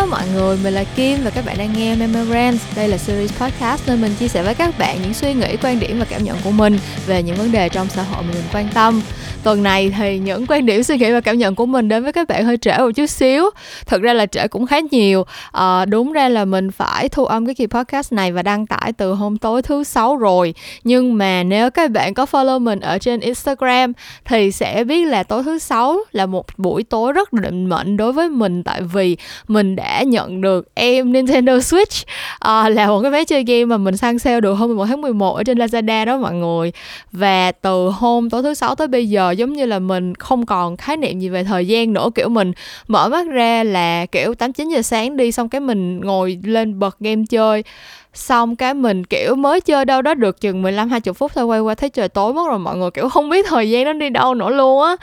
Hello mọi người, mình là Kim và các bạn đang nghe Memorands. Đây là series podcast nơi mình chia sẻ với các bạn những suy nghĩ, quan điểm và cảm nhận của mình về những vấn đề trong xã hội mà mình quan tâm. Tuần này thì những quan điểm, suy nghĩ và cảm nhận của mình đến với các bạn hơi trễ một chút xíu. Thực ra là trễ cũng khá nhiều. À, đúng ra là mình phải thu âm cái kỳ podcast này và đăng tải từ hôm tối thứ sáu rồi. Nhưng mà nếu các bạn có follow mình ở trên Instagram thì sẽ biết là tối thứ sáu là một buổi tối rất định mệnh đối với mình tại vì mình đã nhận được em Nintendo Switch à, là một cái vé chơi game mà mình săn sale được hôm 11 tháng 11 ở trên Lazada đó mọi người và từ hôm tối thứ sáu tới bây giờ giống như là mình không còn khái niệm gì về thời gian nữa. Kiểu mình mở mắt ra là kiểu 8 9 giờ sáng đi, xong cái mình ngồi lên bật game chơi xong cái mình kiểu mới chơi đâu đó được chừng 15 20 phút thôi quay qua thấy trời tối mất rồi mọi người kiểu không biết thời gian nó đi đâu nữa luôn á.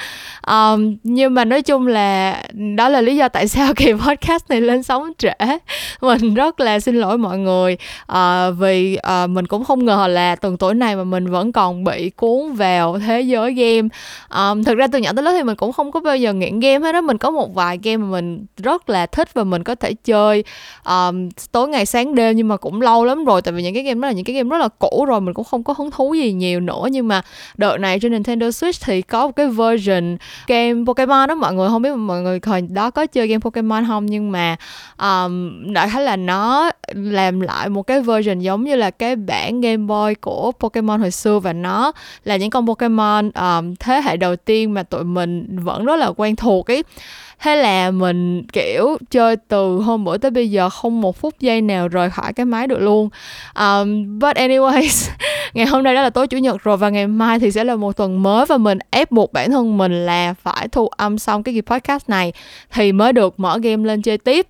Um, nhưng mà nói chung là đó là lý do tại sao kỳ podcast này lên sóng trễ. Mình rất là xin lỗi mọi người. Uh, vì uh, mình cũng không ngờ là tuần tuổi này mà mình vẫn còn bị cuốn vào thế giới game. Um, thực ra từ nhỏ tới lớn thì mình cũng không có bao giờ nghiện game hết đó mình có một vài game mà mình rất là thích và mình có thể chơi. Um, tối ngày sáng đêm nhưng mà cũng lâu lâu lắm rồi tại vì những cái game đó là những cái game rất là cũ rồi mình cũng không có hứng thú gì nhiều nữa. Nhưng mà đợt này trên Nintendo Switch thì có một cái version game Pokemon đó mọi người không biết mọi người hồi đó có chơi game Pokemon không? Nhưng mà um, đại khái là nó làm lại một cái version giống như là cái bản Game Boy của Pokemon hồi xưa và nó là những con Pokemon um, thế hệ đầu tiên mà tụi mình vẫn rất là quen thuộc ấy thế là mình kiểu chơi từ hôm bữa tới bây giờ không một phút giây nào rời khỏi cái máy được luôn. Um, but anyways ngày hôm nay đó là tối chủ nhật rồi và ngày mai thì sẽ là một tuần mới và mình ép buộc bản thân mình là phải thu âm xong cái kỳ podcast này thì mới được mở game lên chơi tiếp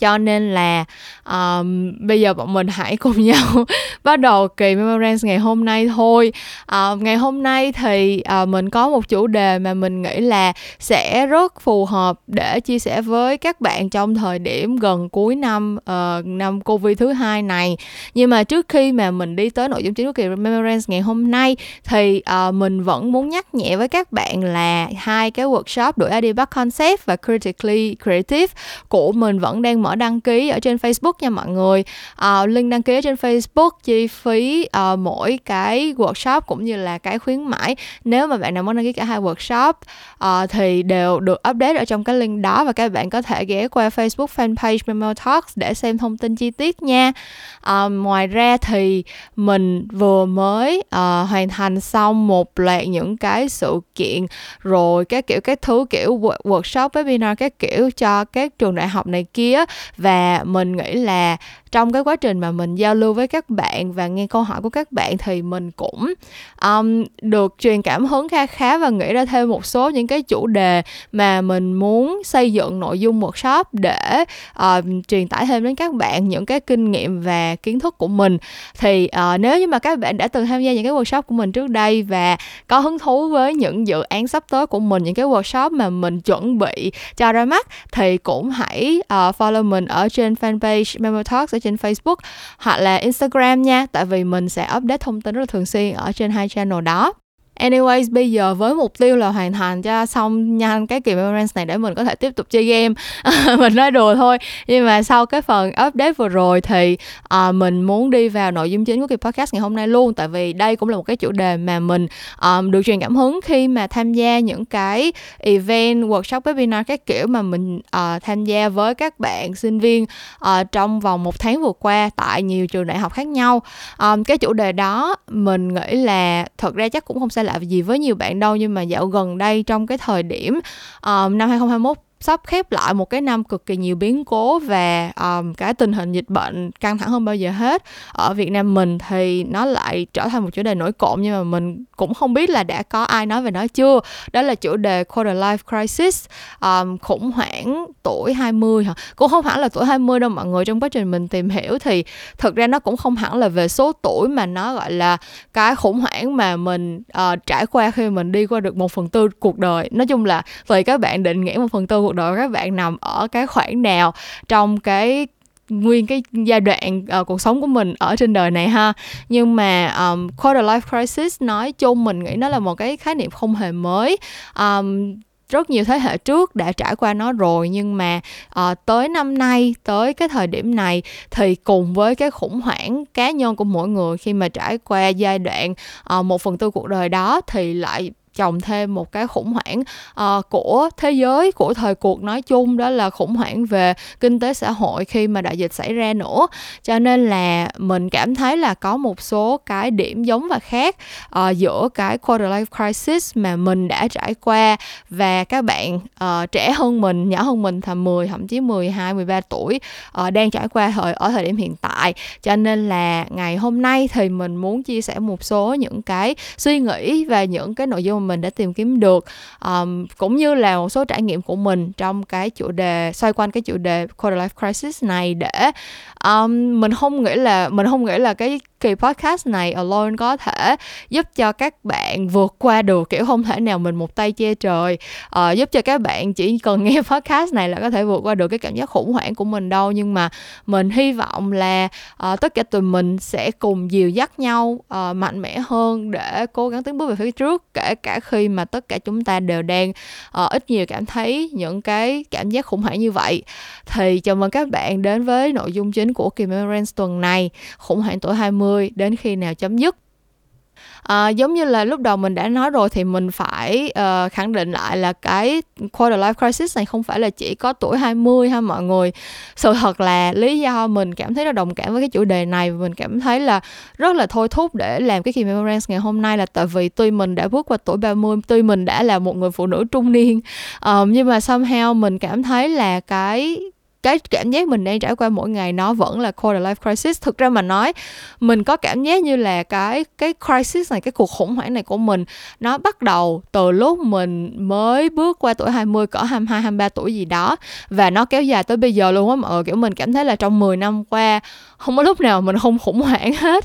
cho nên là um, bây giờ bọn mình hãy cùng nhau bắt đầu kỳ Memorance ngày hôm nay thôi. Uh, ngày hôm nay thì uh, mình có một chủ đề mà mình nghĩ là sẽ rất phù hợp để chia sẻ với các bạn trong thời điểm gần cuối năm uh, năm Covid thứ hai này. Nhưng mà trước khi mà mình đi tới nội dung chính của kỳ Memorance ngày hôm nay thì uh, mình vẫn muốn nhắc nhẹ với các bạn là hai cái workshop đổi idea Back Concept và Critically Creative của mình vẫn đang mở mở đăng ký ở trên Facebook nha mọi người. Uh, link đăng ký ở trên Facebook chi phí uh, mỗi cái workshop cũng như là cái khuyến mãi. Nếu mà bạn nào muốn đăng ký cả hai workshop uh, thì đều được update ở trong cái link đó và các bạn có thể ghé qua Facebook fanpage Memo Talks để xem thông tin chi tiết nha. Uh, ngoài ra thì mình vừa mới uh, hoàn thành xong một loạt những cái sự kiện rồi các kiểu các thứ kiểu workshop webinar các kiểu cho các trường đại học này kia và mình nghĩ là trong cái quá trình mà mình giao lưu với các bạn và nghe câu hỏi của các bạn thì mình cũng um, được truyền cảm hứng khá khá và nghĩ ra thêm một số những cái chủ đề mà mình muốn xây dựng nội dung workshop để uh, truyền tải thêm đến các bạn những cái kinh nghiệm và kiến thức của mình. Thì uh, nếu như mà các bạn đã từng tham gia những cái workshop của mình trước đây và có hứng thú với những dự án sắp tới của mình những cái workshop mà mình chuẩn bị cho ra mắt thì cũng hãy uh, follow mình ở trên fanpage Memo Talks trên Facebook hoặc là Instagram nha, tại vì mình sẽ update thông tin rất là thường xuyên ở trên hai channel đó anyways bây giờ với mục tiêu là hoàn thành cho xong nhanh cái kỳ memorance này để mình có thể tiếp tục chơi game. Mình nói đùa thôi. Nhưng mà sau cái phần update vừa rồi thì uh, mình muốn đi vào nội dung chính của kỳ podcast ngày hôm nay luôn. Tại vì đây cũng là một cái chủ đề mà mình um, được truyền cảm hứng khi mà tham gia những cái event workshop webinar các kiểu mà mình uh, tham gia với các bạn sinh viên uh, trong vòng một tháng vừa qua tại nhiều trường đại học khác nhau. Um, cái chủ đề đó mình nghĩ là thật ra chắc cũng không sai lạ gì với nhiều bạn đâu nhưng mà dạo gần đây trong cái thời điểm um, năm 2021 sắp khép lại một cái năm cực kỳ nhiều biến cố và um, cái tình hình dịch bệnh căng thẳng hơn bao giờ hết. Ở Việt Nam mình thì nó lại trở thành một chủ đề nổi cộm nhưng mà mình cũng không biết là đã có ai nói về nó chưa. Đó là chủ đề quarter life crisis um, khủng hoảng tuổi 20 hả? Cũng không hẳn là tuổi 20 đâu mọi người trong quá trình mình tìm hiểu thì thực ra nó cũng không hẳn là về số tuổi mà nó gọi là cái khủng hoảng mà mình uh, trải qua khi mình đi qua được một phần tư cuộc đời. Nói chung là tùy các bạn định nghĩa một phần tư cuộc đời các bạn nằm ở cái khoảng nào trong cái nguyên cái giai đoạn uh, cuộc sống của mình ở trên đời này ha. Nhưng mà um, quarter life crisis nói chung mình nghĩ nó là một cái khái niệm không hề mới. Um, rất nhiều thế hệ trước đã trải qua nó rồi nhưng mà uh, tới năm nay tới cái thời điểm này thì cùng với cái khủng hoảng cá nhân của mỗi người khi mà trải qua giai đoạn uh, một phần tư cuộc đời đó thì lại chồng thêm một cái khủng hoảng uh, của thế giới của thời cuộc nói chung đó là khủng hoảng về kinh tế xã hội khi mà đại dịch xảy ra nữa. Cho nên là mình cảm thấy là có một số cái điểm giống và khác uh, giữa cái quarter life crisis mà mình đã trải qua và các bạn uh, trẻ hơn mình nhỏ hơn mình tầm 10 thậm chí 12 13 tuổi uh, đang trải qua thời ở thời điểm hiện tại. Cho nên là ngày hôm nay thì mình muốn chia sẻ một số những cái suy nghĩ và những cái nội dung mình đã tìm kiếm được um, cũng như là một số trải nghiệm của mình trong cái chủ đề xoay quanh cái chủ đề quarter life crisis này để um, mình không nghĩ là mình không nghĩ là cái kỳ podcast này alone có thể giúp cho các bạn vượt qua được kiểu không thể nào mình một tay che trời. Uh, giúp cho các bạn chỉ cần nghe podcast này là có thể vượt qua được cái cảm giác khủng hoảng của mình đâu. Nhưng mà mình hy vọng là uh, tất cả tụi mình sẽ cùng dìu dắt nhau uh, mạnh mẽ hơn để cố gắng tiến bước về phía trước kể cả khi mà tất cả chúng ta đều đang uh, ít nhiều cảm thấy những cái cảm giác khủng hoảng như vậy. Thì chào mừng các bạn đến với nội dung chính của kỳ Memorance tuần này khủng hoảng tuổi 20 đến khi nào chấm dứt à, giống như là lúc đầu mình đã nói rồi thì mình phải uh, khẳng định lại là cái quarter life crisis này không phải là chỉ có tuổi 20 ha mọi người. Sự thật là lý do mình cảm thấy là đồng cảm với cái chủ đề này và mình cảm thấy là rất là thôi thúc để làm cái kỳ memorance ngày hôm nay là tại vì tuy mình đã bước qua tuổi 30 tuy mình đã là một người phụ nữ trung niên um, nhưng mà somehow mình cảm thấy là cái cái cảm giác mình đang trải qua mỗi ngày nó vẫn là quarter life crisis. Thực ra mà nói mình có cảm giác như là cái cái crisis này cái cuộc khủng hoảng này của mình nó bắt đầu từ lúc mình mới bước qua tuổi 20 cỡ 22 23 tuổi gì đó. Và nó kéo dài tới bây giờ luôn á mọi người. Kiểu mình cảm thấy là trong 10 năm qua không có lúc nào mình không khủng hoảng hết.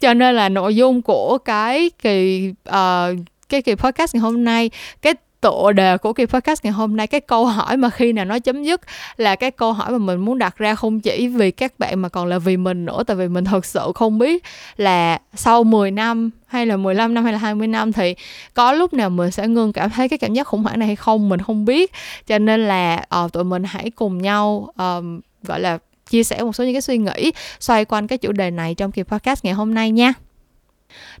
Cho nên là nội dung của cái kỳ uh, cái kỳ podcast ngày hôm nay cái tựa đề của kỳ podcast ngày hôm nay. Cái câu hỏi mà khi nào nó chấm dứt là cái câu hỏi mà mình muốn đặt ra không chỉ vì các bạn mà còn là vì mình nữa tại vì mình thật sự không biết là sau 10 năm hay là 15 năm hay là 20 năm thì có lúc nào mình sẽ ngưng cảm thấy cái cảm giác khủng hoảng này hay không mình không biết. Cho nên là uh, tụi mình hãy cùng nhau um, gọi là chia sẻ một số những cái suy nghĩ xoay quanh cái chủ đề này trong kỳ podcast ngày hôm nay nha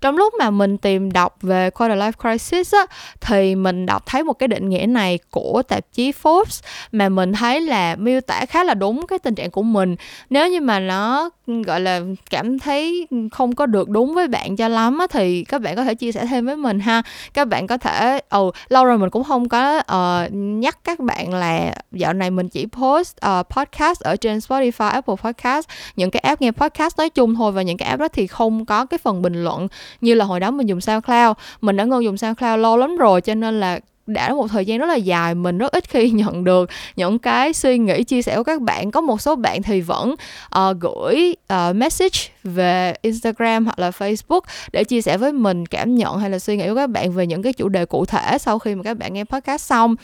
trong lúc mà mình tìm đọc về quarter life crisis á, thì mình đọc thấy một cái định nghĩa này của tạp chí Forbes mà mình thấy là miêu tả khá là đúng cái tình trạng của mình. Nếu như mà nó gọi là cảm thấy không có được đúng với bạn cho lắm á thì các bạn có thể chia sẻ thêm với mình ha. Các bạn có thể ồ oh, lâu rồi mình cũng không có uh, nhắc các bạn là dạo này mình chỉ post uh, podcast ở trên Spotify Apple Podcast. Những cái app nghe podcast nói chung thôi và những cái app đó thì không có cái phần bình luận như là hồi đó mình dùng SoundCloud. Mình đã ngưng dùng SoundCloud lâu lắm rồi cho nên là đã một thời gian rất là dài mình rất ít khi nhận được những cái suy nghĩ chia sẻ của các bạn. Có một số bạn thì vẫn uh, gửi uh, message về Instagram hoặc là Facebook để chia sẻ với mình cảm nhận hay là suy nghĩ của các bạn về những cái chủ đề cụ thể sau khi mà các bạn nghe podcast xong.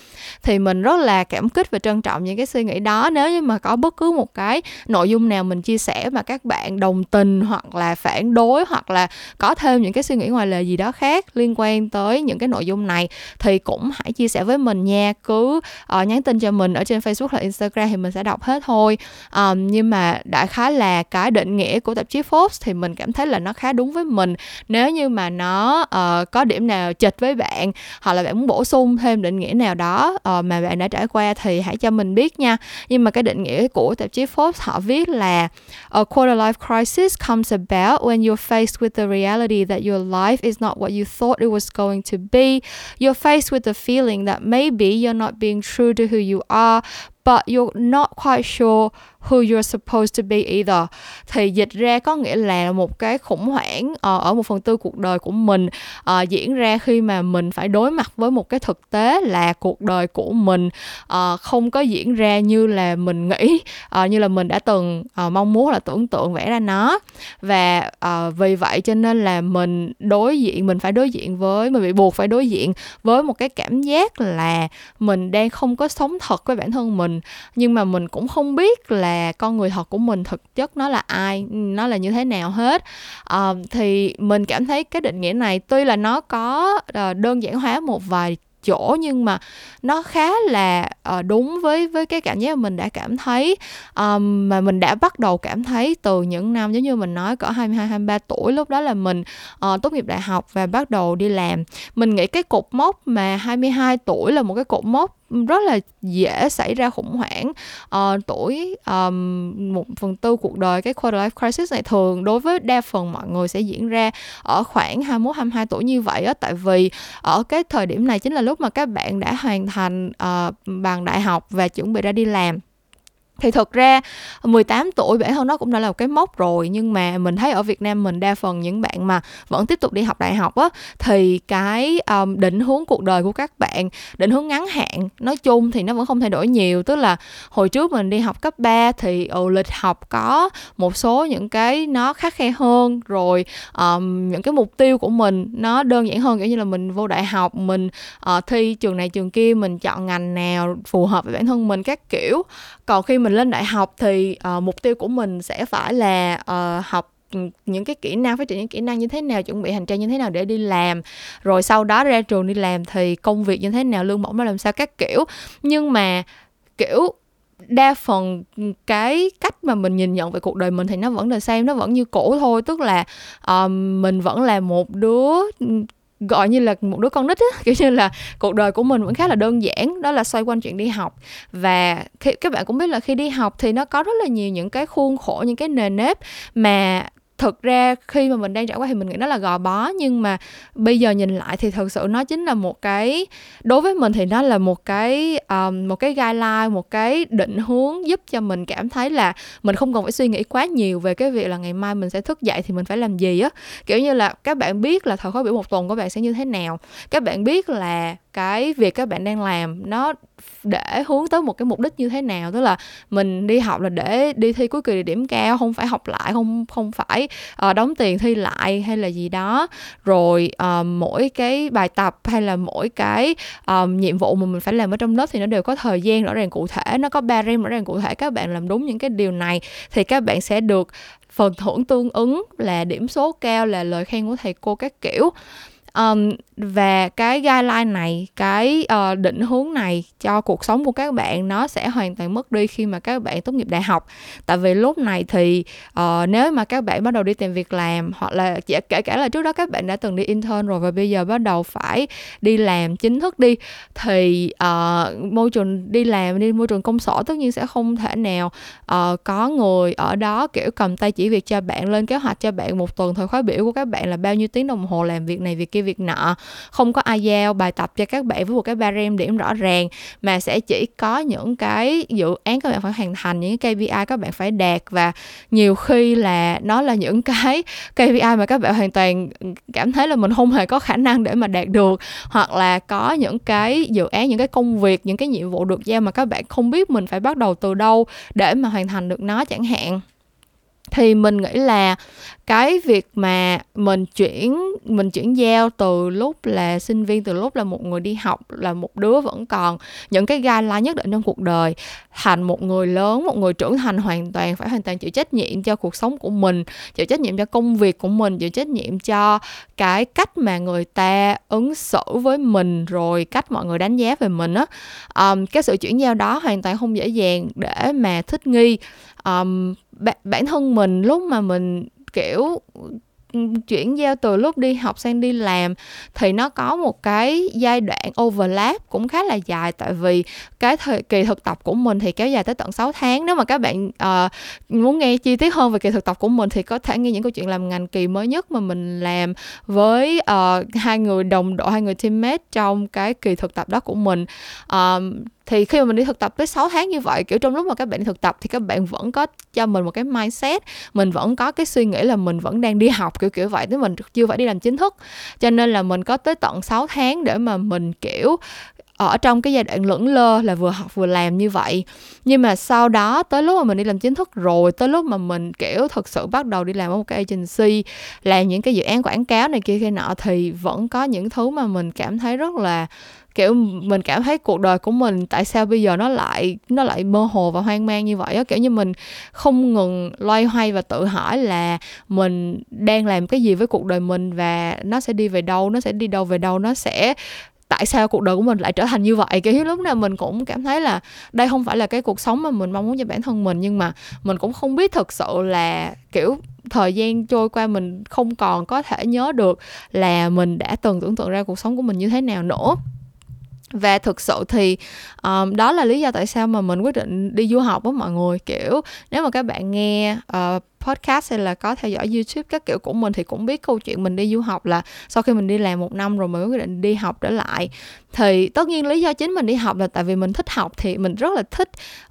Thì mình rất là cảm kích và trân trọng những cái suy nghĩ đó. Nếu như mà có bất cứ một cái nội dung nào mình chia sẻ mà các bạn đồng tình hoặc là phản đối hoặc là có thêm những cái suy nghĩ ngoài lề gì đó khác liên quan tới những cái nội dung này thì cũng hãy chia sẻ với mình nha. Cứ uh, nhắn tin cho mình ở trên Facebook hoặc Instagram thì mình sẽ đọc hết thôi. Um, nhưng mà đại khái là cái định nghĩa của tạp chí Forbes thì mình cảm thấy là nó khá đúng với mình. Nếu như mà nó uh, có điểm nào chịch với bạn hoặc là bạn muốn bổ sung thêm định nghĩa nào đó uh, mà bạn đã trải qua thì hãy cho mình biết nha. Nhưng mà cái định nghĩa của tạp chí Forbes họ viết là a quarter life crisis comes about when you're faced with the reality that your life is not what you thought it was going to be. You're faced with the feeling that maybe you're not being true to who you are but you're not quite sure who you're supposed to be either. Thì dịch ra có nghĩa là một cái khủng hoảng uh, ở một phần tư cuộc đời của mình uh, diễn ra khi mà mình phải đối mặt với một cái thực tế là cuộc đời của mình uh, không có diễn ra như là mình nghĩ uh, như là mình đã từng uh, mong muốn là tưởng tượng vẽ ra nó. Và uh, vì vậy cho nên là mình đối diện mình phải đối diện với mình bị buộc phải đối diện với một cái cảm giác là mình đang không có sống thật với bản thân mình. Nhưng mà mình cũng không biết là là con người thật của mình thực chất nó là ai nó là như thế nào hết. À, thì mình cảm thấy cái định nghĩa này tuy là nó có ờ, đơn giản hóa một vài chỗ nhưng mà nó khá là uh, đúng với với cái cảm giác mà mình đã cảm thấy. Um, mà mình đã bắt đầu cảm thấy từ những năm giống như mình nói cỡ 22 23 tuổi lúc đó là mình uh, tốt nghiệp đại học và bắt đầu đi làm. Mình nghĩ cái cột mốc mà 22 tuổi là một cái cột mốc rất là dễ xảy ra khủng hoảng. Uh, tuổi um, một phần tư cuộc đời cái quarter life crisis này thường đối với đa phần mọi người sẽ diễn ra ở khoảng 21 22 tuổi như vậy á. Tại vì ở cái thời điểm này chính là lúc mà các bạn đã hoàn thành ờ, uh, bằng đại học và chuẩn bị ra đi làm thì thực ra 18 tuổi bản thân nó cũng đã là một cái mốc rồi nhưng mà mình thấy ở Việt Nam mình đa phần những bạn mà vẫn tiếp tục đi học đại học á thì cái um, định hướng cuộc đời của các bạn định hướng ngắn hạn nói chung thì nó vẫn không thay đổi nhiều. Tức là hồi trước mình đi học cấp 3 thì ừ, lịch học có một số những cái nó khắc khe hơn rồi um, những cái mục tiêu của mình nó đơn giản hơn kiểu như là mình vô đại học mình uh, thi trường này trường kia mình chọn ngành nào phù hợp với bản thân mình các kiểu. Còn khi mình mình lên đại học thì uh, mục tiêu của mình sẽ phải là uh, học những cái kỹ năng phát triển những kỹ năng như thế nào chuẩn bị hành trang như thế nào để đi làm. Rồi sau đó ra trường đi làm thì công việc như thế nào lương bổng nó làm sao các kiểu. Nhưng mà kiểu đa phần cái cách mà mình nhìn nhận về cuộc đời mình thì nó vẫn là xem nó vẫn như cũ thôi. Tức là uh, mình vẫn là một đứa gọi như là một đứa con nít á. Kiểu như là cuộc đời của mình vẫn khá là đơn giản, đó là xoay quanh chuyện đi học. Và khi, các bạn cũng biết là khi đi học thì nó có rất là nhiều những cái khuôn khổ, những cái nề nếp mà thực ra khi mà mình đang trải qua thì mình nghĩ nó là gò bó nhưng mà bây giờ nhìn lại thì thực sự nó chính là một cái đối với mình thì nó là một cái um, một cái guideline một cái định hướng giúp cho mình cảm thấy là mình không cần phải suy nghĩ quá nhiều về cái việc là ngày mai mình sẽ thức dậy thì mình phải làm gì á. Kiểu như là các bạn biết là thời khóa biểu một tuần của bạn sẽ như thế nào các bạn biết là cái việc các bạn đang làm nó để hướng tới một cái mục đích như thế nào. Tức là mình đi học là để đi thi cuối kỳ điểm cao không phải học lại không không phải uh, đóng tiền thi lại hay là gì đó. Rồi uh, mỗi cái bài tập hay là mỗi cái um, nhiệm vụ mà mình phải làm ở trong lớp thì nó đều có thời gian rõ ràng cụ thể nó có ba rem rõ ràng cụ thể. Các bạn làm đúng những cái điều này thì các bạn sẽ được phần thưởng tương ứng là điểm số cao là lời khen của thầy cô các kiểu um, và cái guideline này cái uh, định hướng này cho cuộc sống của các bạn nó sẽ hoàn toàn mất đi khi mà các bạn tốt nghiệp đại học. Tại vì lúc này thì uh, nếu mà các bạn bắt đầu đi tìm việc làm hoặc là kể cả là trước đó các bạn đã từng đi intern rồi và bây giờ bắt đầu phải đi làm chính thức đi thì uh, môi trường đi làm đi môi trường công sở tất nhiên sẽ không thể nào uh, có người ở đó kiểu cầm tay chỉ việc cho bạn lên kế hoạch cho bạn một tuần thời khóa biểu của các bạn là bao nhiêu tiếng đồng hồ làm việc này việc kia việc nọ. Không có ai giao bài tập cho các bạn với một cái barem điểm rõ ràng, mà sẽ chỉ có những cái dự án các bạn phải hoàn thành, những cái KPI các bạn phải đạt. Và nhiều khi là nó là những cái KPI mà các bạn hoàn toàn cảm thấy là mình không hề có khả năng để mà đạt được. Hoặc là có những cái dự án, những cái công việc, những cái nhiệm vụ được giao mà các bạn không biết mình phải bắt đầu từ đâu để mà hoàn thành được nó chẳng hạn thì mình nghĩ là cái việc mà mình chuyển mình chuyển giao từ lúc là sinh viên từ lúc là một người đi học là một đứa vẫn còn những cái guideline nhất định trong cuộc đời thành một người lớn một người trưởng thành hoàn toàn phải hoàn toàn chịu trách nhiệm cho cuộc sống của mình chịu trách nhiệm cho công việc của mình chịu trách nhiệm cho cái cách mà người ta ứng xử với mình rồi cách mọi người đánh giá về mình á. Um, cái sự chuyển giao đó hoàn toàn không dễ dàng để mà thích nghi. Um, bản thân mình lúc mà mình kiểu ừ, chuyển giao từ lúc đi học sang đi làm thì nó có một cái giai đoạn overlap cũng khá là dài. Tại vì cái thời kỳ thực tập của mình thì kéo dài tới tận 6 tháng. Nếu mà các bạn uh, muốn nghe chi tiết hơn về kỳ thực tập của mình thì có thể nghe những câu chuyện làm ngành kỳ mới nhất mà mình làm với uh, hai người đồng đội hai người teammate trong cái kỳ thực tập đó của mình. Uh, thì khi mà mình đi thực tập tới 6 tháng như vậy, kiểu, trong lúc mà các bạn đi thực tập thì các bạn vẫn có cho mình một cái mindset, mình vẫn có cái suy nghĩ là mình vẫn đang đi học, kiểu kiểu vậy, tức mình chưa phải đi làm chính thức. Cho nên là mình có tới tận 6 tháng để mà mình, kiểu, ở trong cái giai đoạn lững lơ là vừa học vừa làm như vậy. Nhưng mà sau đó, tới lúc mà mình đi làm chính thức rồi, tới lúc mà mình, kiểu, thực sự bắt đầu đi làm ở một cái agency, làm những cái dự án quảng cáo này kia kia nọ, thì vẫn có những thứ mà mình cảm thấy rất là kiểu, mình cảm thấy cuộc đời của mình tại sao bây giờ nó lại nó lại mơ hồ và hoang mang như vậy á? Kiểu như mình không ngừng loay hoay và tự hỏi là mình đang làm cái gì với cuộc đời mình và nó sẽ đi về đâu, nó sẽ đi đâu về đâu, nó sẽ tại sao cuộc đời của mình lại trở thành như vậy? Kiểu lúc nào mình cũng cảm thấy là đây không phải là cái cuộc sống mà mình mong muốn cho bản thân mình, nhưng mà mình cũng không biết thực sự là, kiểu, thời gian trôi qua mình không còn có thể nhớ được là mình đã từng tưởng tượng ra cuộc sống của mình như thế nào nữa và thực sự thì um, đó là lý do tại sao mà mình quyết định đi du học với mọi người. Kiểu nếu mà các bạn nghe uh, podcast hay là có theo dõi youtube các kiểu của mình thì cũng biết câu chuyện mình đi du học là sau khi mình đi làm một năm rồi mình quyết định đi học trở lại. Thì tất nhiên lý do chính mình đi học là tại vì mình thích học thì mình rất là thích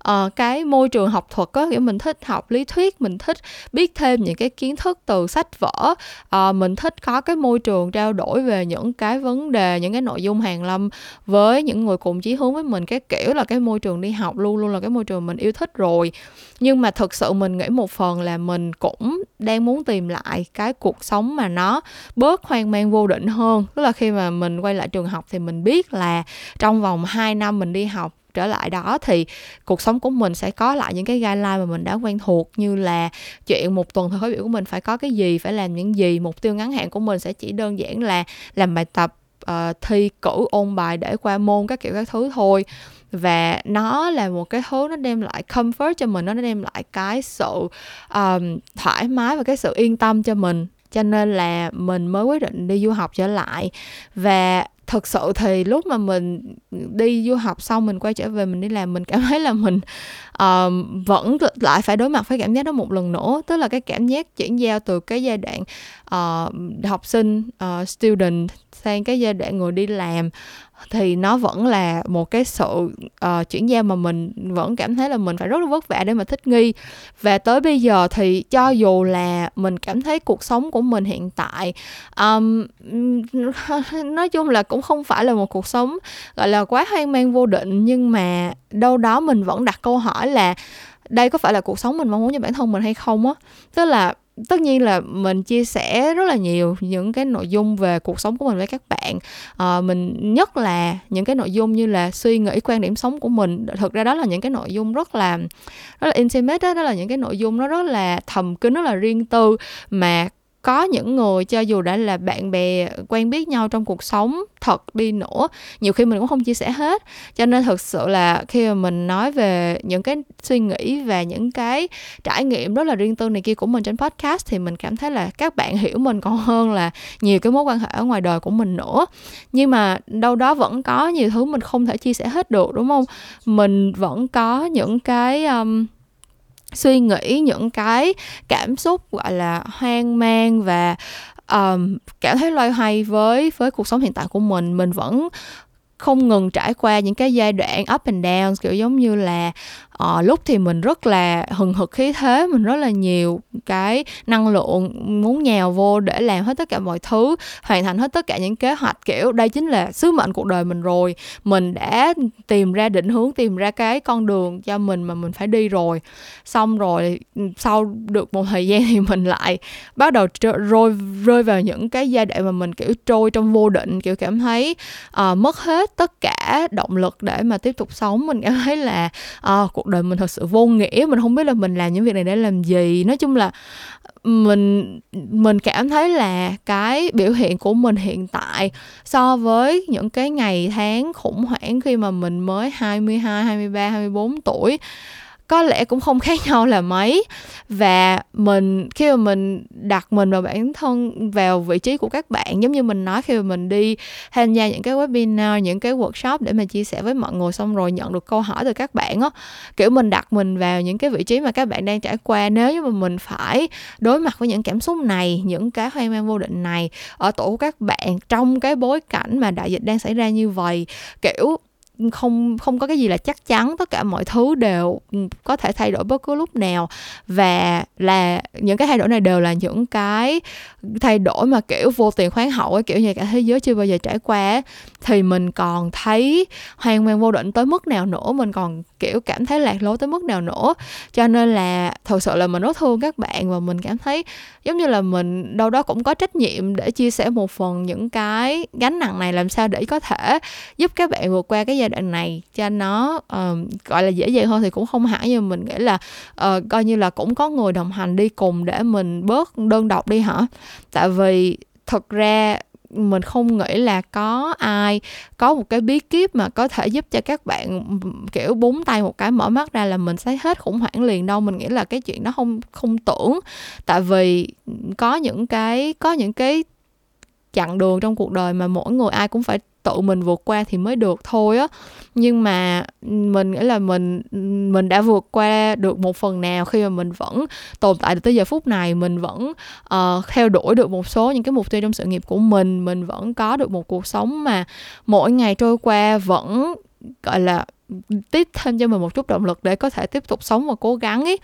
uh, cái môi trường học thuật á kiểu mình thích học lý thuyết mình thích biết thêm những cái kiến thức từ sách vở uh, mình thích có cái môi trường trao đổi về những cái vấn đề những cái nội dung hàng lâm với những người cùng chí hướng với mình cái kiểu là cái môi trường đi học luôn luôn là cái môi trường mình yêu thích rồi nhưng mà thực sự mình nghĩ một phần là mình cũng đang muốn tìm lại cái cuộc sống mà nó bớt hoang mang vô định hơn. Tức là khi mà mình quay lại trường học thì mình biết là trong vòng 2 năm mình đi học trở lại đó thì cuộc sống của mình sẽ có lại những cái guideline mà mình đã quen thuộc như là chuyện một tuần thời khóa biểu của mình phải có cái gì phải làm những gì. Mục tiêu ngắn hạn của mình sẽ chỉ đơn giản là làm bài tập uh, thi cử ôn bài để qua môn các kiểu các thứ thôi và nó là một cái thứ nó đem lại comfort cho mình nó đem lại cái sự um, thoải mái và cái sự yên tâm cho mình. Cho nên là mình mới quyết định đi du học trở lại. Và thực sự thì lúc mà mình đi du học xong mình quay trở về mình đi làm mình cảm thấy là mình uh, vẫn lại phải đối mặt với cảm giác đó một lần nữa. Tức là cái cảm giác chuyển giao từ cái giai đoạn uh, học sinh uh, student sang cái giai đoạn người đi làm thì nó vẫn là một cái sự uh, chuyển giao mà mình vẫn cảm thấy là mình phải rất là vất vả để mà thích nghi. Và tới bây giờ thì cho dù là mình cảm thấy cuộc sống của mình hiện tại um, nói chung là cũng không phải là một cuộc sống gọi là quá hoang mang vô định nhưng mà đâu đó mình vẫn đặt câu hỏi là đây có phải là cuộc sống mình mong muốn cho bản thân mình hay không á? Tức là tất nhiên là mình chia sẻ rất là nhiều những cái nội dung về cuộc sống của mình với các bạn. À, mình nhất là những cái nội dung như là suy nghĩ quan điểm sống của mình. Thực ra đó là những cái nội dung rất là rất là intimate đó, đó là những cái nội dung nó rất là thầm kín rất là riêng tư mà có những người cho dù đã là bạn bè quen biết nhau trong cuộc sống thật đi nữa nhiều khi mình cũng không chia sẻ hết. Cho nên thực sự là khi mà mình nói về những cái suy nghĩ và những cái trải nghiệm rất là riêng tư này kia của mình trên podcast thì mình cảm thấy là các bạn hiểu mình còn hơn là nhiều cái mối quan hệ ở ngoài đời của mình nữa. Nhưng mà đâu đó vẫn có nhiều thứ mình không thể chia sẻ hết được đúng không? Mình vẫn có những cái um, suy nghĩ những cái cảm xúc gọi là hoang mang và um, cảm thấy loay hoay với với cuộc sống hiện tại của mình. Mình vẫn không ngừng trải qua những cái giai đoạn up and down kiểu giống như là uh, lúc thì mình rất là hừng hực khí thế mình rất là nhiều cái năng lượng muốn nhào vô để làm hết tất cả mọi thứ hoàn thành hết tất cả những kế hoạch kiểu đây chính là sứ mệnh cuộc đời mình rồi. Mình đã tìm ra định hướng tìm ra cái con đường cho mình mà mình phải đi rồi. Xong rồi ừ, sau được một thời gian thì mình lại bắt đầu rơi rơi vào những cái giai đoạn mà mình kiểu trôi trong vô định kiểu cảm thấy uh, mất hết tất cả động lực để mà tiếp tục sống. Mình cảm thấy là uh, cuộc đời mình thật sự vô nghĩa mình không biết là mình làm những việc này để làm gì. Nói chung là mình mình cảm thấy là cái biểu hiện của mình hiện tại so với những cái ngày tháng khủng hoảng khi mà mình mới 22, 23, 24 tuổi có lẽ cũng không khác nhau là mấy. Và mình, khi mà mình đặt mình và bản thân vào vị trí của các bạn, giống như mình nói khi mà mình đi tham gia những cái webinar, những cái workshop để mà chia sẻ với mọi người xong rồi nhận được câu hỏi từ các bạn á, kiểu, mình đặt mình vào những cái vị trí mà các bạn đang trải qua. Nếu như mà mình phải đối mặt với những cảm xúc này, những cái hoang mang vô định này ở tổ của các bạn trong cái bối cảnh mà đại dịch đang xảy ra như vậy, kiểu không không có cái gì là chắc chắn, tất cả mọi thứ đều ừ, có thể thay đổi bất cứ lúc nào. Và là những cái thay đổi này đều là những cái thay đổi mà kiểu vô tiền khoáng hậu ấy, kiểu như cả thế giới chưa bao giờ trải qua thì mình còn thấy hoang mang vô định tới mức nào nữa mình còn kiểu cảm thấy lạc lối tới mức nào nữa. Cho nên là thật sự là mình rất thương các bạn và mình cảm thấy giống như là mình đâu đó cũng có trách nhiệm để chia sẻ một phần những cái gánh nặng này làm sao để có thể giúp các bạn vượt qua cái giai đoạn này. Cho nó uh, gọi là dễ dàng hơn thì cũng không hẳn nhưng mình nghĩ là uh, coi như là cũng có người đồng hành đi cùng để mình bớt đơn độc đi hả? Tại vì thật ra mình không nghĩ là có ai có một cái bí kíp mà có thể giúp cho các bạn kiểu, búng tay một cái mở mắt ra là mình sẽ hết khủng hoảng liền đâu. Mình nghĩ là cái chuyện đó không không tưởng. Tại vì có những cái, có những cái chặng đường trong cuộc đời mà mỗi người ai cũng phải tự mình vượt qua thì mới được thôi á. Nhưng mà ừ, mình nghĩ là mình ừ, mình đã vượt qua được một phần nào khi mà mình vẫn tồn tại được tới giờ phút này mình vẫn uh, theo đuổi được một số những cái mục tiêu trong sự nghiệp của mình mình vẫn có được một cuộc sống mà mỗi ngày trôi qua vẫn gọi là tiếp thêm cho mình một chút động lực để có thể tiếp tục sống và cố gắng ấy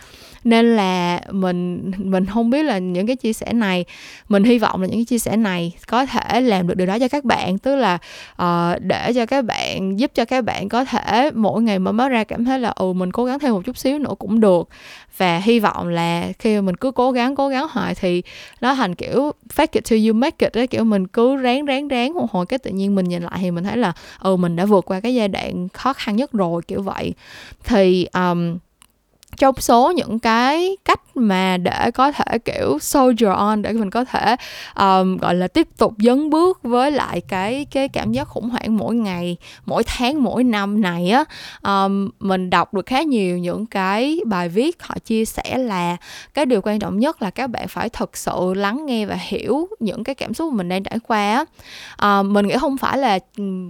nên là mình mình không biết là những cái chia sẻ này mình hy vọng là những cái chia sẻ này có thể làm được điều đó cho các bạn. Tức là uh, để cho các bạn giúp cho các bạn có thể mỗi ngày mở mắt ra cảm thấy là ừ mình cố gắng thêm một chút xíu nữa cũng được. Và hy vọng là khi mà mình cứ cố gắng cố gắng hoài thì nó thành kiểu fake it till you make it đấy kiểu mình cứ ráng ráng ráng một hồi cái tự nhiên mình nhìn lại thì mình thấy là ừ mình đã vượt qua cái giai đoạn khó khăn nhất rồi kiểu vậy. Thì um, trong số những cái cách mà để có thể kiểu soldier on để mình có thể um, gọi là tiếp tục dấn bước với lại cái cái cảm giác khủng hoảng mỗi ngày mỗi tháng mỗi năm này á um, mình đọc được khá nhiều những cái bài viết họ chia sẻ là cái điều quan trọng nhất là các bạn phải thật sự lắng nghe và hiểu những cái cảm xúc mà mình đang trải qua á. Um, mình nghĩ không phải là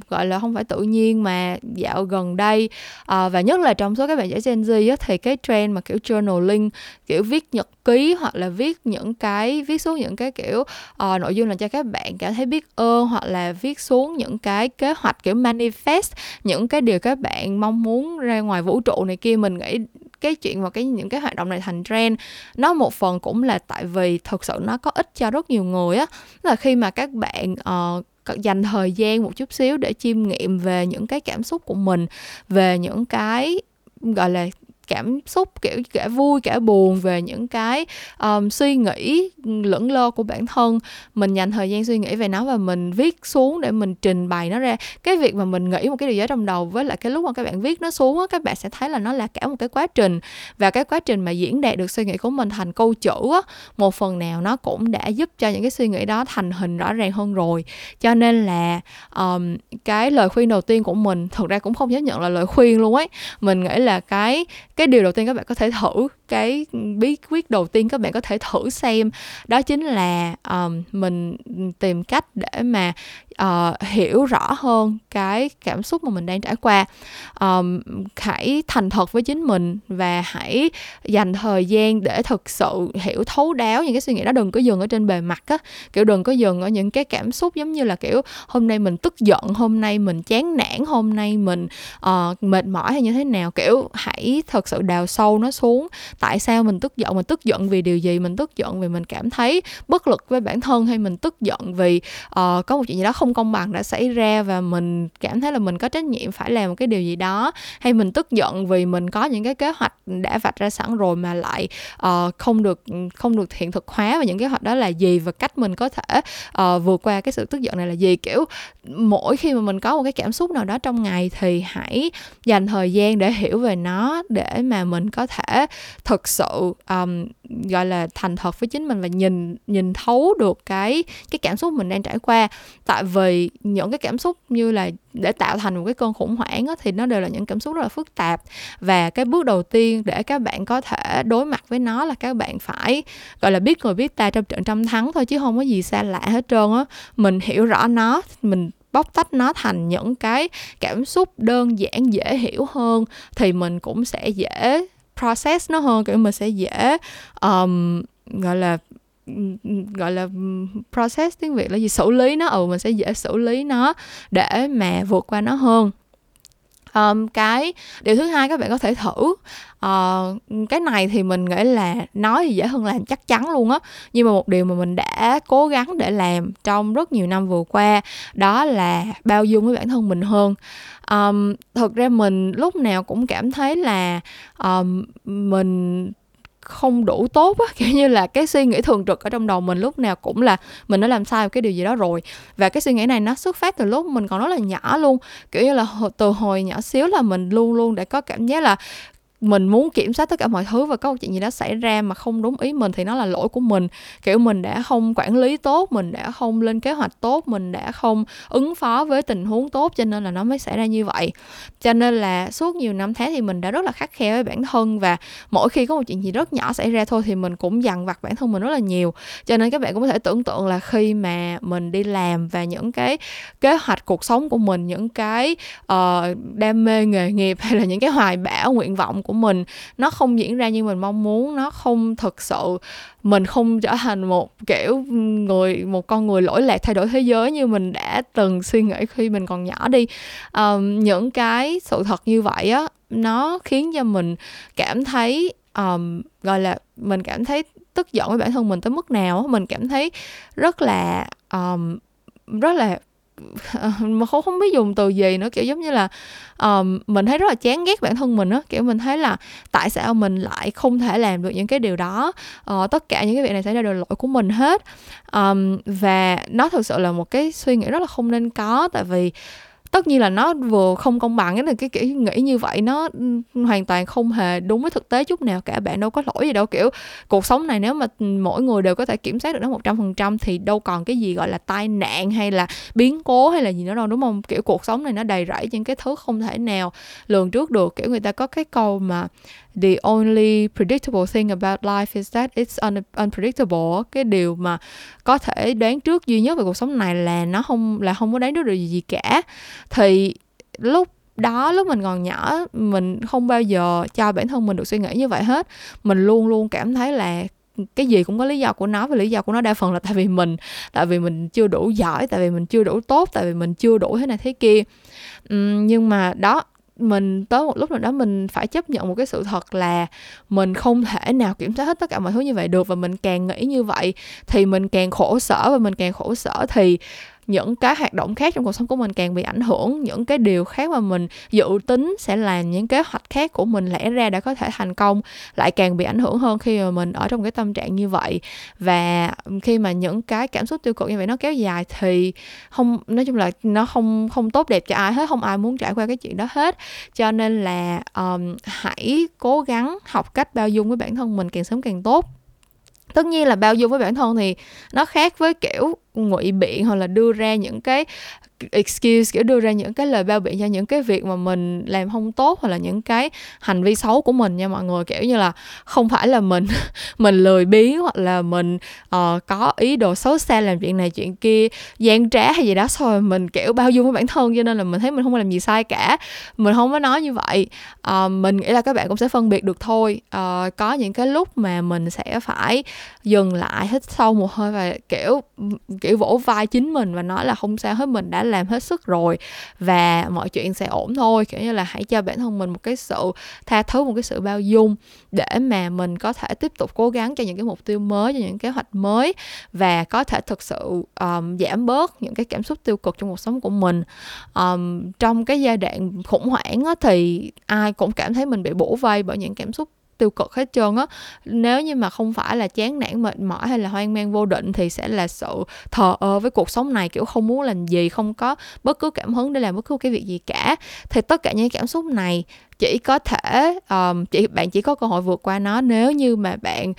gọi là không phải tự nhiên mà dạo gần đây uh, và nhất là trong số các bạn trẻ Gen Z á, thì cái trend mà kiểu journaling kiểu viết nhật ký hoặc là viết những cái viết xuống những cái kiểu uh, nội dung là cho các bạn cảm thấy biết ơn hoặc là viết xuống những cái kế hoạch kiểu manifest những cái điều các bạn mong muốn ra ngoài vũ trụ này kia. Mình nghĩ cái chuyện và cái những cái hoạt động này thành trend nó một phần cũng là tại vì thực sự nó có ích cho rất nhiều người á. Là khi mà các bạn uh, dành thời gian một chút xíu để chiêm nghiệm về những cái cảm xúc của mình về những cái gọi là cảm xúc kiểu cả vui cả buồn về những cái um, suy nghĩ lẫn lơ của bản thân. Mình dành thời gian suy nghĩ về nó và mình viết xuống để mình trình bày nó ra. Cái việc mà mình nghĩ một cái điều gì trong đầu với lại cái lúc mà các bạn viết nó xuống á các bạn sẽ thấy là nó là cả một cái quá trình. Và cái quá trình mà diễn đạt được suy nghĩ của mình thành câu chữ á một phần nào nó cũng đã giúp cho những cái suy nghĩ đó thành hình rõ ràng hơn rồi. Cho nên là um, cái lời khuyên đầu tiên của mình thực ra cũng không dám nhận là lời khuyên luôn ấy. Mình nghĩ là cái cái cái điều đầu tiên các bạn có thể thử cái bí quyết đầu tiên các bạn có thể thử xem đó chính là um, mình tìm cách để mà uh, hiểu rõ hơn cái cảm xúc mà mình đang trải qua. Um, hãy thành thật với chính mình và hãy dành thời gian để thực sự hiểu thấu đáo những cái suy nghĩ đó. Đừng có dừng ở trên bề mặt á kiểu đừng có dừng ở những cái cảm xúc giống như là kiểu hôm nay mình tức giận hôm nay mình chán nản hôm nay mình uh, mệt mỏi hay như thế nào. Kiểu hãy thật sự đào sâu nó xuống tại sao mình tức giận mình tức giận vì điều gì mình tức giận vì mình cảm thấy bất lực với bản thân hay mình tức giận vì uh, có một chuyện gì đó không công bằng đã xảy ra và mình cảm thấy là mình có trách nhiệm phải làm một cái điều gì đó? Hay mình tức giận vì mình có những cái kế hoạch đã vạch ra sẵn rồi mà lại uh, không được không được hiện thực hóa và những kế hoạch đó là gì và cách mình có thể uh, vượt qua cái sự tức giận này là gì? Kiểu mỗi khi mà mình có một cái cảm xúc nào đó trong ngày thì hãy dành thời gian để hiểu về nó để mà mình có thể thực sự um, gọi là thành thật với chính mình và nhìn nhìn thấu được cái cái cảm xúc mình đang trải qua. Tại vì những cái cảm xúc như là để tạo thành một cái cơn khủng hoảng á, thì nó đều là những cảm xúc rất là phức tạp. Và cái bước đầu tiên để các bạn có thể đối mặt với nó là các bạn phải gọi là biết người biết ta trong trận trăm thắng thôi chứ không có gì xa lạ hết trơn á. Mình hiểu rõ nó mình bóc tách nó thành những cái cảm xúc đơn giản dễ hiểu hơn thì mình cũng sẽ dễ process nó hơn kiểu mình sẽ dễ um, gọi là gọi là process tiếng việt là gì? Xử lý nó. Ừ mình sẽ dễ xử lý nó để mà vượt qua nó hơn um, cái điều thứ hai các bạn có thể thử. Uh, cái này thì mình nghĩ là nói thì dễ hơn làm chắc chắn luôn á. Nhưng mà một điều mà mình đã cố gắng để làm trong rất nhiều năm vừa qua đó là bao dung với bản thân mình hơn. Um, thực ra mình lúc nào cũng cảm thấy là um, mình không đủ tốt á. Kiểu như là cái suy nghĩ thường trực ở trong đầu mình lúc nào cũng là mình đã làm sai một cái điều gì đó rồi. Và cái suy nghĩ này nó xuất phát từ lúc mình còn rất là nhỏ luôn. Kiểu như là từ hồi nhỏ xíu là mình luôn luôn để có cảm giác là mình muốn kiểm soát tất cả mọi thứ và có một chuyện gì đó xảy ra mà không đúng ý mình thì nó là lỗi của mình. Kiểu mình đã không quản lý tốt mình đã không lên kế hoạch tốt mình đã không ứng phó với tình huống tốt cho nên là nó mới xảy ra như vậy. Cho nên là suốt nhiều năm tháng thì mình đã rất là khắc khe với bản thân và mỗi khi có một chuyện gì rất nhỏ xảy ra thôi thì mình cũng dằn vặt bản thân mình rất là nhiều. Cho nên các bạn cũng có thể tưởng tượng là khi mà mình đi làm và những cái kế hoạch cuộc sống của mình những cái uh, đam mê nghề nghiệp hay là những cái hoài bão nguyện vọng của mình. Nó không diễn ra như mình mong muốn nó không thực sự mình không trở thành một kiểu người một con người lỗi lạc thay đổi thế giới như mình đã từng suy nghĩ khi mình còn nhỏ đi. Um, những cái sự thật như vậy á nó khiến cho mình cảm thấy um, gọi là mình cảm thấy tức giận với bản thân mình tới mức nào mình cảm thấy rất là um, rất là mà không không biết dùng từ gì nữa kiểu giống như là um, mình thấy rất là chán ghét bản thân mình á. Kiểu mình thấy là tại sao mình lại không thể làm được những cái điều đó? Uh, tất cả những cái việc này xảy ra đều lỗi của mình hết. Um, và nó thực sự là một cái suy nghĩ rất là không nên có tại vì tất nhiên là nó vừa không công bằng, cái cái kiểu nghĩ như vậy nó hoàn toàn không hề đúng với thực tế chút nào cả, bạn đâu có lỗi gì đâu. Kiểu, cuộc sống này nếu mà mỗi người đều có thể kiểm soát được nó một trăm phần trăm thì đâu còn cái gì gọi là tai nạn hay là biến cố hay là gì nữa đâu, đúng không? Kiểu, cuộc sống này nó đầy rẫy những cái thứ không thể nào lường trước được. Kiểu, người ta có cái câu mà the only predictable thing about life is that it's un- unpredictable. Cái điều mà có thể đoán trước duy nhất về cuộc sống này là nó không là không có đoán trước được gì, gì cả. Thì lúc đó lúc mình còn nhỏ mình không bao giờ cho bản thân mình được suy nghĩ như vậy hết. Mình luôn luôn cảm thấy là cái gì cũng có lý do của nó và lý do của nó đa phần là tại vì mình tại vì mình chưa đủ giỏi tại vì mình chưa đủ tốt tại vì mình chưa đủ thế này thế kia. Uhm, nhưng mà đó mình tới một lúc nào đó mình phải chấp nhận một cái sự thật là mình không thể nào kiểm soát hết tất cả mọi thứ như vậy được và mình càng nghĩ như vậy thì mình càng khổ sở và mình càng khổ sở thì những cái hoạt động khác trong cuộc sống của mình càng bị ảnh hưởng những cái điều khác mà mình dự tính sẽ làm những kế hoạch khác của mình lẽ ra đã có thể thành công lại càng bị ảnh hưởng hơn khi mà mình ở trong cái tâm trạng như vậy. Và khi mà những cái cảm xúc tiêu cực như vậy nó kéo dài thì không nói chung là nó không không tốt đẹp cho ai hết không ai muốn trải qua cái chuyện đó hết. Cho nên là um, hãy cố gắng học cách bao dung với bản thân mình càng sớm càng tốt tất nhiên là bao dung với bản thân thì nó khác với kiểu ngụy biện hoặc là đưa ra những cái excuse kiểu đưa ra những cái lời bao biện cho những cái việc mà mình làm không tốt hoặc là những cái hành vi xấu của mình nha mọi người. Kiểu như là không phải là mình mình lười biếng hoặc là mình uh, có ý đồ xấu xa làm chuyện này chuyện kia gian trá hay gì đó rồi mình kiểu bao dung với bản thân cho nên là mình thấy mình không làm gì sai cả. Mình không có nói như vậy. Uh, mình nghĩ là các bạn cũng sẽ phân biệt được thôi. Uh, có những cái lúc mà mình sẽ phải dừng lại hít sâu một hơi và kiểu kiểu vỗ vai chính mình và nói là không sao hết mình đã làm hết sức rồi và mọi chuyện sẽ ổn thôi. Kiểu như là hãy cho bản thân mình một cái sự tha thứ một cái sự bao dung để mà mình có thể tiếp tục cố gắng cho những cái mục tiêu mới cho những kế hoạch mới và có thể thực sự um, giảm bớt những cái cảm xúc tiêu cực trong cuộc sống của mình. Um, trong cái giai đoạn khủng hoảng á, thì ai cũng cảm thấy mình bị bổ vây bởi những cảm xúc tiêu cực hết trơn á. Nếu như mà không phải là chán nản mệt mỏi hay là hoang mang vô định thì sẽ là sự thờ ơ với cuộc sống này kiểu không muốn làm gì không có bất cứ cảm hứng để làm bất cứ cái việc gì cả. Thì tất cả những cảm xúc này chỉ có thể um, chỉ bạn chỉ có cơ hội vượt qua nó nếu như mà bạn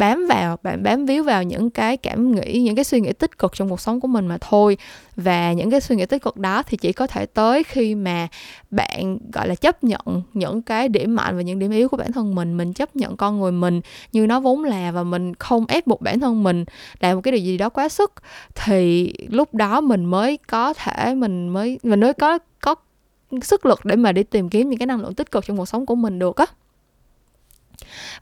bám vào, bạn bám víu vào những cái cảm nghĩ, những cái suy nghĩ tích cực trong cuộc sống của mình mà thôi. Và những cái suy nghĩ tích cực đó thì chỉ có thể tới khi mà bạn, gọi là, chấp nhận những cái điểm mạnh và những điểm yếu của bản thân mình. Mình chấp nhận con người mình như nó vốn là và mình không ép buộc bản thân mình làm một cái điều gì đó quá sức, thì lúc đó mình mới có thể, mình mới mình mới có có sức lực để mà đi tìm kiếm những cái năng lượng tích cực trong cuộc sống của mình được á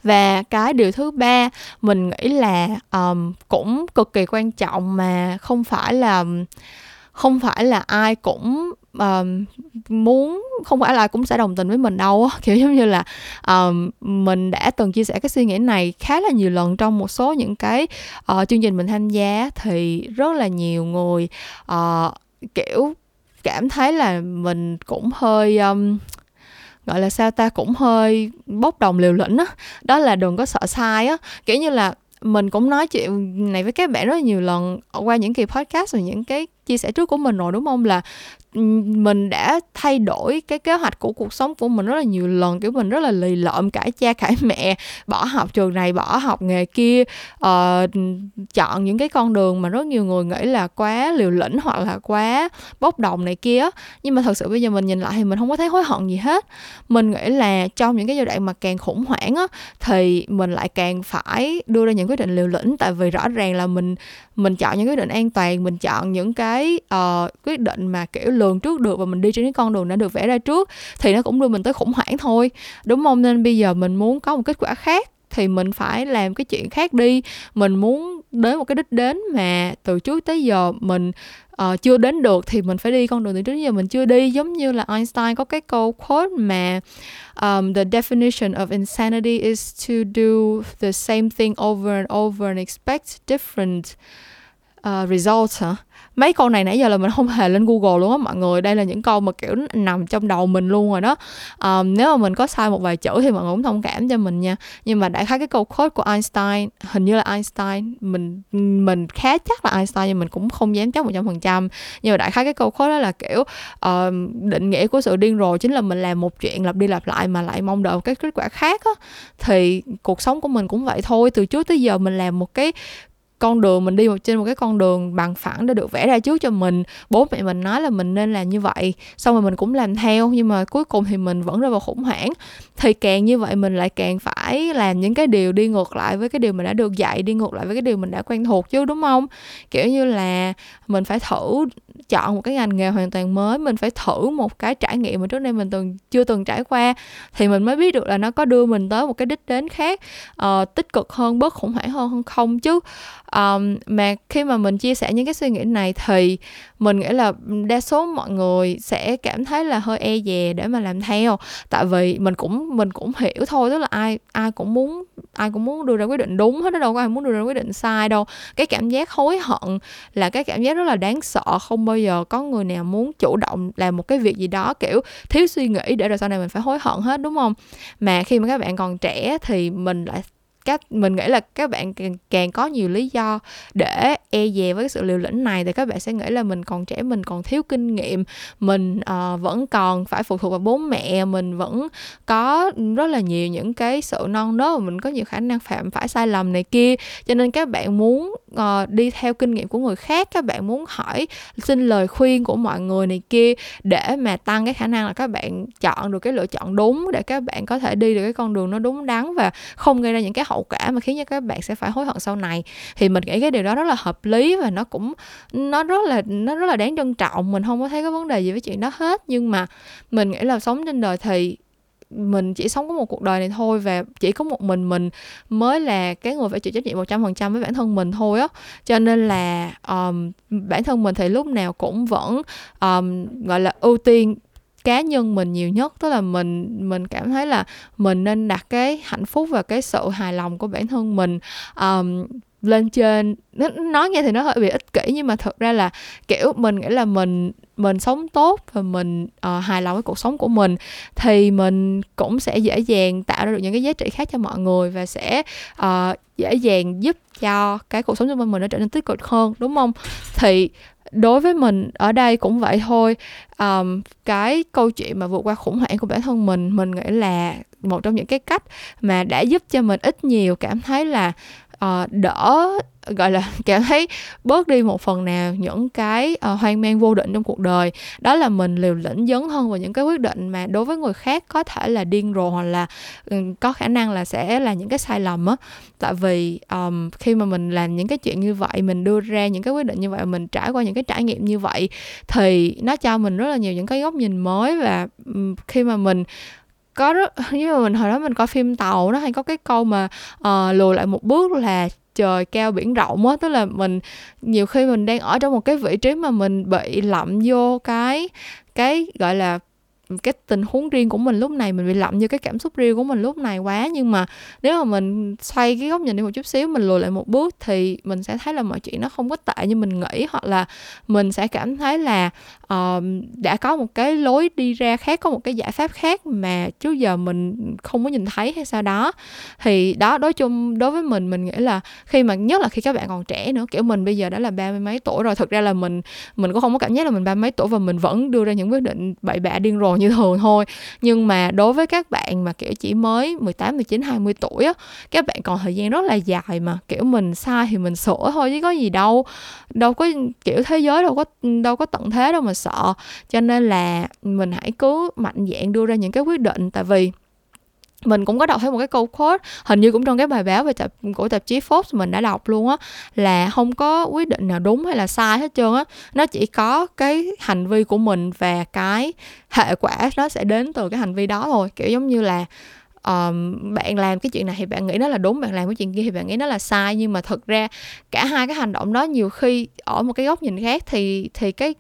và cái điều thứ ba mình nghĩ là um, cũng cực kỳ quan trọng mà không phải là không phải là ai cũng um, muốn không phải là ai cũng sẽ đồng tình với mình đâu kiểu giống như là um, mình đã từng chia sẻ cái suy nghĩ này khá là nhiều lần trong một số những cái uh, chương trình mình tham gia thì rất là nhiều người uh, kiểu cảm thấy là mình cũng hơi um, gọi là sao ta? Cũng hơi bốc đồng liều lĩnh á. Đó. đó là đừng có sợ sai á. Kiểu như là mình cũng nói chuyện này với các bạn rất là nhiều lần qua những kỳ podcast và những cái chia sẻ trước của mình rồi, đúng không? Là mình đã thay đổi cái kế hoạch của cuộc sống của mình rất là nhiều lần kiểu mình rất là lì lợm cãi cha cãi mẹ bỏ học trường này bỏ học nghề kia uh, chọn những cái con đường mà rất nhiều người nghĩ là quá liều lĩnh hoặc là quá bốc đồng này kia nhưng mà thật sự bây giờ mình nhìn lại thì mình không có thấy hối hận gì hết. Mình nghĩ là trong những cái giai đoạn mà càng khủng hoảng á thì mình lại càng phải đưa ra những quyết định liều lĩnh. Tại vì rõ ràng là mình mình chọn những quyết định an toàn mình chọn những cái uh, quyết định mà kiểu lường trước được và mình đi trên cái con đường đã được vẽ ra trước thì nó cũng đưa mình tới khủng hoảng thôi. Đúng không? Nên bây giờ mình muốn có một kết quả khác thì mình phải làm cái chuyện khác đi. Mình muốn đến một cái đích đến mà từ trước tới giờ mình uh, chưa đến được thì mình phải đi con đường từ trước tới giờ mình chưa đi. Giống như là Einstein có cái câu quote mà um, the definition of insanity is to do the same thing over and over and expect different uh, results hả? Mấy câu này nãy giờ là mình không hề lên google luôn á mọi người. Đây là những câu mà kiểu nằm trong đầu mình luôn rồi đó. Um, nếu mà mình có sai một vài chữ thì mọi người cũng thông cảm cho mình nha. Nhưng mà đại khái cái câu quote của Einstein hình như là Einstein mình mình khá chắc là Einstein nhưng mình cũng không dám chắc một trăm phần trăm. Nhưng mà đại khái cái câu quote đó là kiểu uh, định nghĩa của sự điên rồ chính là mình làm một chuyện lặp đi lặp lại mà lại mong đợi một cái kết quả khác á. Thì cuộc sống của mình cũng vậy thôi. Từ trước tới giờ mình làm một cái con đường mình đi một trên một cái con đường bằng phẳng đã được vẽ ra trước cho mình. Bố mẹ mình nói là mình nên làm như vậy xong rồi mình cũng làm theo nhưng mà cuối cùng thì mình vẫn rơi vào khủng hoảng. Thì càng như vậy mình lại càng phải làm những cái điều đi ngược lại với cái điều mình đã được dạy đi ngược lại với cái điều mình đã quen thuộc chứ đúng không? Kiểu như là mình phải thử chọn một cái ngành nghề hoàn toàn mới mình phải thử một cái trải nghiệm mà trước đây mình từng chưa từng trải qua thì mình mới biết được là nó có đưa mình tới một cái đích đến khác uh, tích cực hơn bớt khủng hoảng hơn không chứ um, mà khi mà mình chia sẻ những cái suy nghĩ này thì mình nghĩ là đa số mọi người sẽ cảm thấy là hơi e dè để mà làm theo. Tại vì mình cũng mình cũng hiểu thôi tức là ai ai cũng muốn ai cũng muốn đưa ra quyết định đúng hết đó đâu có ai muốn đưa ra quyết định sai đâu. Cái cảm giác hối hận là cái cảm giác rất là đáng sợ. Không bao giờ có người nào muốn chủ động làm một cái việc gì đó kiểu thiếu suy nghĩ để rồi sau này mình phải hối hận hết đúng không? Mà khi mà các bạn còn trẻ thì mình lại các mình nghĩ là các bạn càng, càng có nhiều lý do để e dè với cái sự liều lĩnh này thì các bạn sẽ nghĩ là mình còn trẻ mình còn thiếu kinh nghiệm mình uh, vẫn còn phải phụ thuộc vào bố mẹ mình vẫn có rất là nhiều những cái sự non nớt và mình có nhiều khả năng phạm phải sai lầm này kia. Cho nên các bạn muốn uh, đi theo kinh nghiệm của người khác các bạn muốn hỏi xin lời khuyên của mọi người này kia để mà tăng cái khả năng là các bạn chọn được cái lựa chọn đúng để các bạn có thể đi được cái con đường nó đúng đắn và không gây ra những cái hậu quả mà khiến cho các bạn sẽ phải hối hận sau này. Thì mình nghĩ cái điều đó rất là hợp lý và nó cũng nó rất là nó rất là đáng trân trọng. Mình không có thấy có vấn đề gì với chuyện đó hết. Nhưng mà mình nghĩ là sống trên đời thì mình chỉ sống có một cuộc đời này thôi và chỉ có một mình mình mới là cái người phải chịu trách nhiệm một trăm phần trăm với bản thân mình thôi á. Cho nên là um, bản thân mình thì lúc nào cũng vẫn um, gọi là ưu tiên cá nhân mình nhiều nhất. Tức là mình mình cảm thấy là mình nên đặt cái hạnh phúc và cái sự hài lòng của bản thân mình um, lên trên. Nói nghe thì nó hơi bị ích kỷ nhưng mà thật ra là kiểu mình nghĩ là mình mình sống tốt và mình uh, hài lòng với cuộc sống của mình thì mình cũng sẽ dễ dàng tạo ra được những cái giá trị khác cho mọi người và sẽ uh, dễ dàng giúp cho cái cuộc sống của mình nó trở nên tích cực hơn đúng không? Thì đối với mình ở đây cũng vậy thôi. Um, cái câu chuyện mà vượt qua khủng hoảng của bản thân mình mình nghĩ là một trong những cái cách mà đã giúp cho mình ít nhiều cảm thấy là uh, đỡ gọi là cảm thấy bớt đi một phần nào những cái uh, hoang mang vô định trong cuộc đời. Đó là mình liều lĩnh dấn hơn vào những cái quyết định mà đối với người khác có thể là điên rồ hoặc là um, có khả năng là sẽ là những cái sai lầm á. Tại vì um, khi mà mình làm những cái chuyện như vậy mình đưa ra những cái quyết định như vậy mình trải qua những cái trải nghiệm như vậy thì nó cho mình rất là nhiều những cái góc nhìn mới và um, khi mà mình có rất như mà mình hồi đó mình coi phim tàu nó hay có cái câu mà uh, lùi lại một bước là trời cao biển rộng á, tức là mình nhiều khi mình đang ở trong một cái vị trí mà mình bị lậm vô cái cái, gọi là cái tình huống riêng của mình lúc này mình bị lậm như cái cảm xúc riêng của mình lúc này quá. Nhưng mà nếu mà mình xoay cái góc nhìn đi một chút xíu mình lùi lại một bước thì mình sẽ thấy là mọi chuyện nó không có tệ như mình nghĩ. Hoặc là mình sẽ cảm thấy là uh, đã có một cái lối đi ra khác có một cái giải pháp khác mà trước giờ mình không có nhìn thấy hay sao đó. Thì đó đối chung đối với mình mình nghĩ là khi mà nhất là khi các bạn còn trẻ nữa kiểu mình bây giờ đã là ba mươi mấy tuổi rồi thực ra là mình mình cũng không có cảm giác là mình ba mấy tuổi và mình vẫn đưa ra những quyết định bậy bạ điên rồ như thường thôi. Nhưng mà đối với các bạn mà kiểu chỉ mới 18, 19, 20 tuổi á các bạn còn thời gian rất là dài mà kiểu mình sai thì mình sửa thôi chứ có gì đâu. Đâu có kiểu thế giới đâu có đâu có tận thế đâu mà sợ. Cho nên là mình hãy cứ mạnh dạn đưa ra những cái quyết định. Tại vì mình cũng có đọc thấy một cái câu quote hình như cũng trong cái bài báo về tạp của tạp chí Forbes mình đã đọc luôn á là không có quyết định nào đúng hay là sai hết trơn á. Nó chỉ có cái hành vi của mình và cái hệ quả nó sẽ đến từ cái hành vi đó thôi. Kiểu giống như là um, bạn làm cái chuyện này thì bạn nghĩ nó là đúng bạn làm cái chuyện kia thì bạn nghĩ nó là sai. Nhưng mà thực ra cả hai cái hành động đó nhiều khi ở một cái góc nhìn khác thì thì cái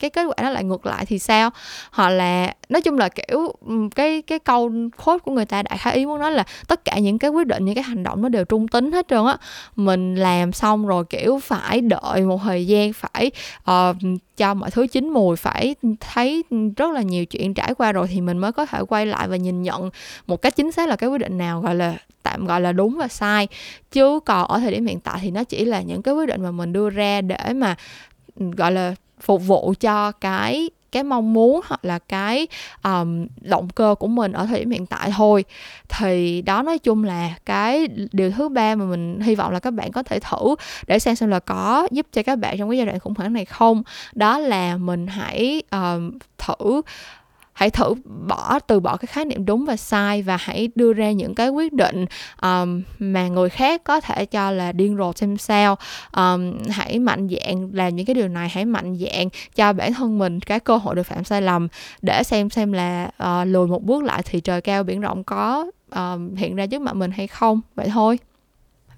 cái kết quả nó lại ngược lại thì sao? Hoặc là nói chung là kiểu cái cái câu quote của người ta đại khái ý muốn nói là tất cả những cái quyết định những cái hành động nó đều trung tính hết trơn á. Mình làm xong rồi kiểu phải đợi một thời gian phải uh, cho mọi thứ chín mùi phải thấy rất là nhiều chuyện trải qua rồi thì mình mới có thể quay lại và nhìn nhận một cách chính xác là cái quyết định nào gọi là tạm gọi là đúng và sai. Chứ còn ở thời điểm hiện tại thì nó chỉ là những cái quyết định mà mình đưa ra để mà gọi là phục vụ cho cái cái mong muốn hoặc là cái um, động cơ của mình ở thời điểm hiện tại thôi. Thì đó nói chung là cái điều thứ ba mà mình hy vọng là các bạn có thể thử để xem xem là có giúp cho các bạn trong cái giai đoạn khủng hoảng này không. Đó là mình hãy um, thử hãy thử bỏ từ bỏ cái khái niệm đúng và sai và hãy đưa ra những cái quyết định um, mà người khác có thể cho là điên rồ xem sao. Um, hãy mạnh dạn làm những cái điều này hãy mạnh dạn cho bản thân mình cái cơ hội được phạm sai lầm. Để xem xem là uh, lùi một bước lại thì trời cao biển rộng có uh, hiện ra trước mặt mình hay không. Vậy thôi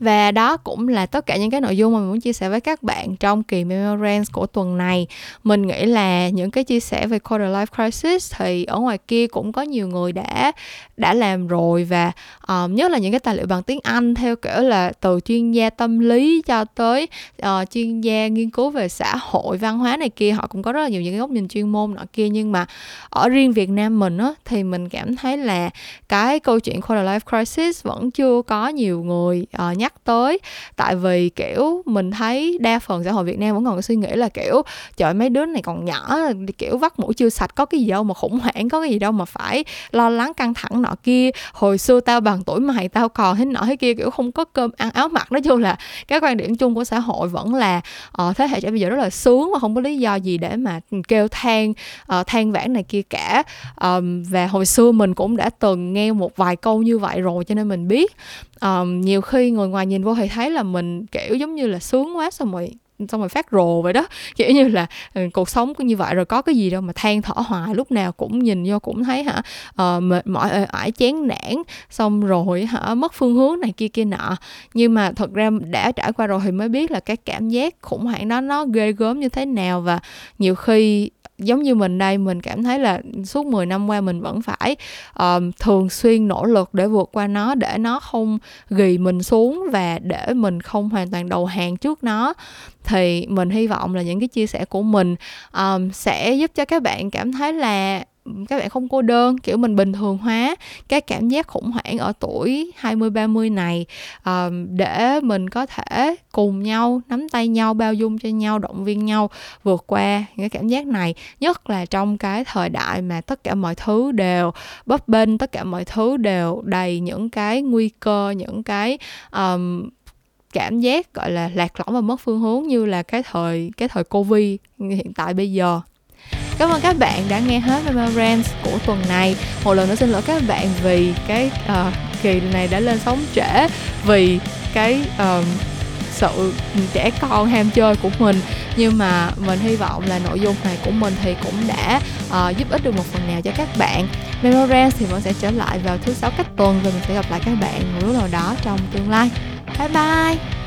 và đó cũng là tất cả những cái nội dung mà mình muốn chia sẻ với các bạn trong kỳ Memorance của tuần này. Mình nghĩ là những cái chia sẻ về quarter life crisis thì ở ngoài kia cũng có nhiều người đã đã làm rồi và um, nhất là những cái tài liệu bằng tiếng Anh theo kiểu là từ chuyên gia tâm lý cho tới uh, chuyên gia nghiên cứu về xã hội văn hóa này kia họ cũng có rất là nhiều những cái góc nhìn chuyên môn nọ kia nhưng mà ở riêng Việt Nam mình á thì mình cảm thấy là cái câu chuyện quarter life crisis vẫn chưa có nhiều người uh, nhắc tới. Tại vì kiểu mình thấy đa phần xã hội Việt Nam vẫn còn suy nghĩ là kiểu trời mấy đứa này còn nhỏ kiểu vắt mũi chưa sạch có cái gì đâu mà khủng hoảng có cái gì đâu mà phải lo lắng căng thẳng nọ kia. Hồi xưa tao bằng tuổi mày tao còn thế nọ thế kia kiểu không có cơm ăn áo mặc. Nói chung là cái quan điểm chung của xã hội vẫn là uh, thế hệ trẻ bây giờ rất là sướng mà không có lý do gì để mà kêu than uh, than vãn này kia cả. Um, và hồi xưa mình cũng đã từng nghe một vài câu như vậy rồi cho nên mình biết. Um, nhiều khi người ngoài nhìn vô thì thấy là mình kiểu giống như là sướng quá xong rồi xong rồi phát rồ vậy đó. Kiểu như là ừ, cuộc sống cũng như vậy rồi có cái gì đâu mà than thở hoài lúc nào cũng nhìn vô cũng thấy hả uh, mệt mỏi ải chán nản xong rồi hả mất phương hướng này kia kia nọ. Nhưng mà thật ra đã trải qua rồi thì mới biết là cái cảm giác khủng hoảng đó nó ghê gớm như thế nào và nhiều khi giống như mình đây mình cảm thấy là suốt 10 năm qua mình vẫn phải uh, thường xuyên nỗ lực để vượt qua nó để nó không ghi mình xuống và để mình không hoàn toàn đầu hàng trước nó. Thì mình hy vọng là những cái chia sẻ của mình um, sẽ giúp cho các bạn cảm thấy là các bạn không cô đơn kiểu mình bình thường hóa cái cảm giác khủng hoảng ở tuổi 20 30 này uh, để mình có thể cùng nhau nắm tay nhau bao dung cho nhau động viên nhau vượt qua những cái cảm giác này. Nhất là trong cái thời đại mà tất cả mọi thứ đều bấp bênh tất cả mọi thứ đều đầy những cái nguy cơ những cái um, cảm giác gọi là lạc lõng và mất phương hướng như là cái thời cái thời covid hiện tại bây giờ. Cảm ơn các bạn đã nghe hết Memorance của tuần này. Một lần nữa xin lỗi các bạn vì cái uh, kỳ này đã lên sóng trễ Vì cái uh, sự trẻ con ham chơi của mình. Nhưng mà mình hy vọng là nội dung này của mình thì cũng đã uh, giúp ích được một phần nào cho các bạn. Memorance thì vẫn sẽ trở lại vào thứ sáu cách tuần và mình sẽ gặp lại các bạn một lúc nào đó trong tương lai. Bye bye!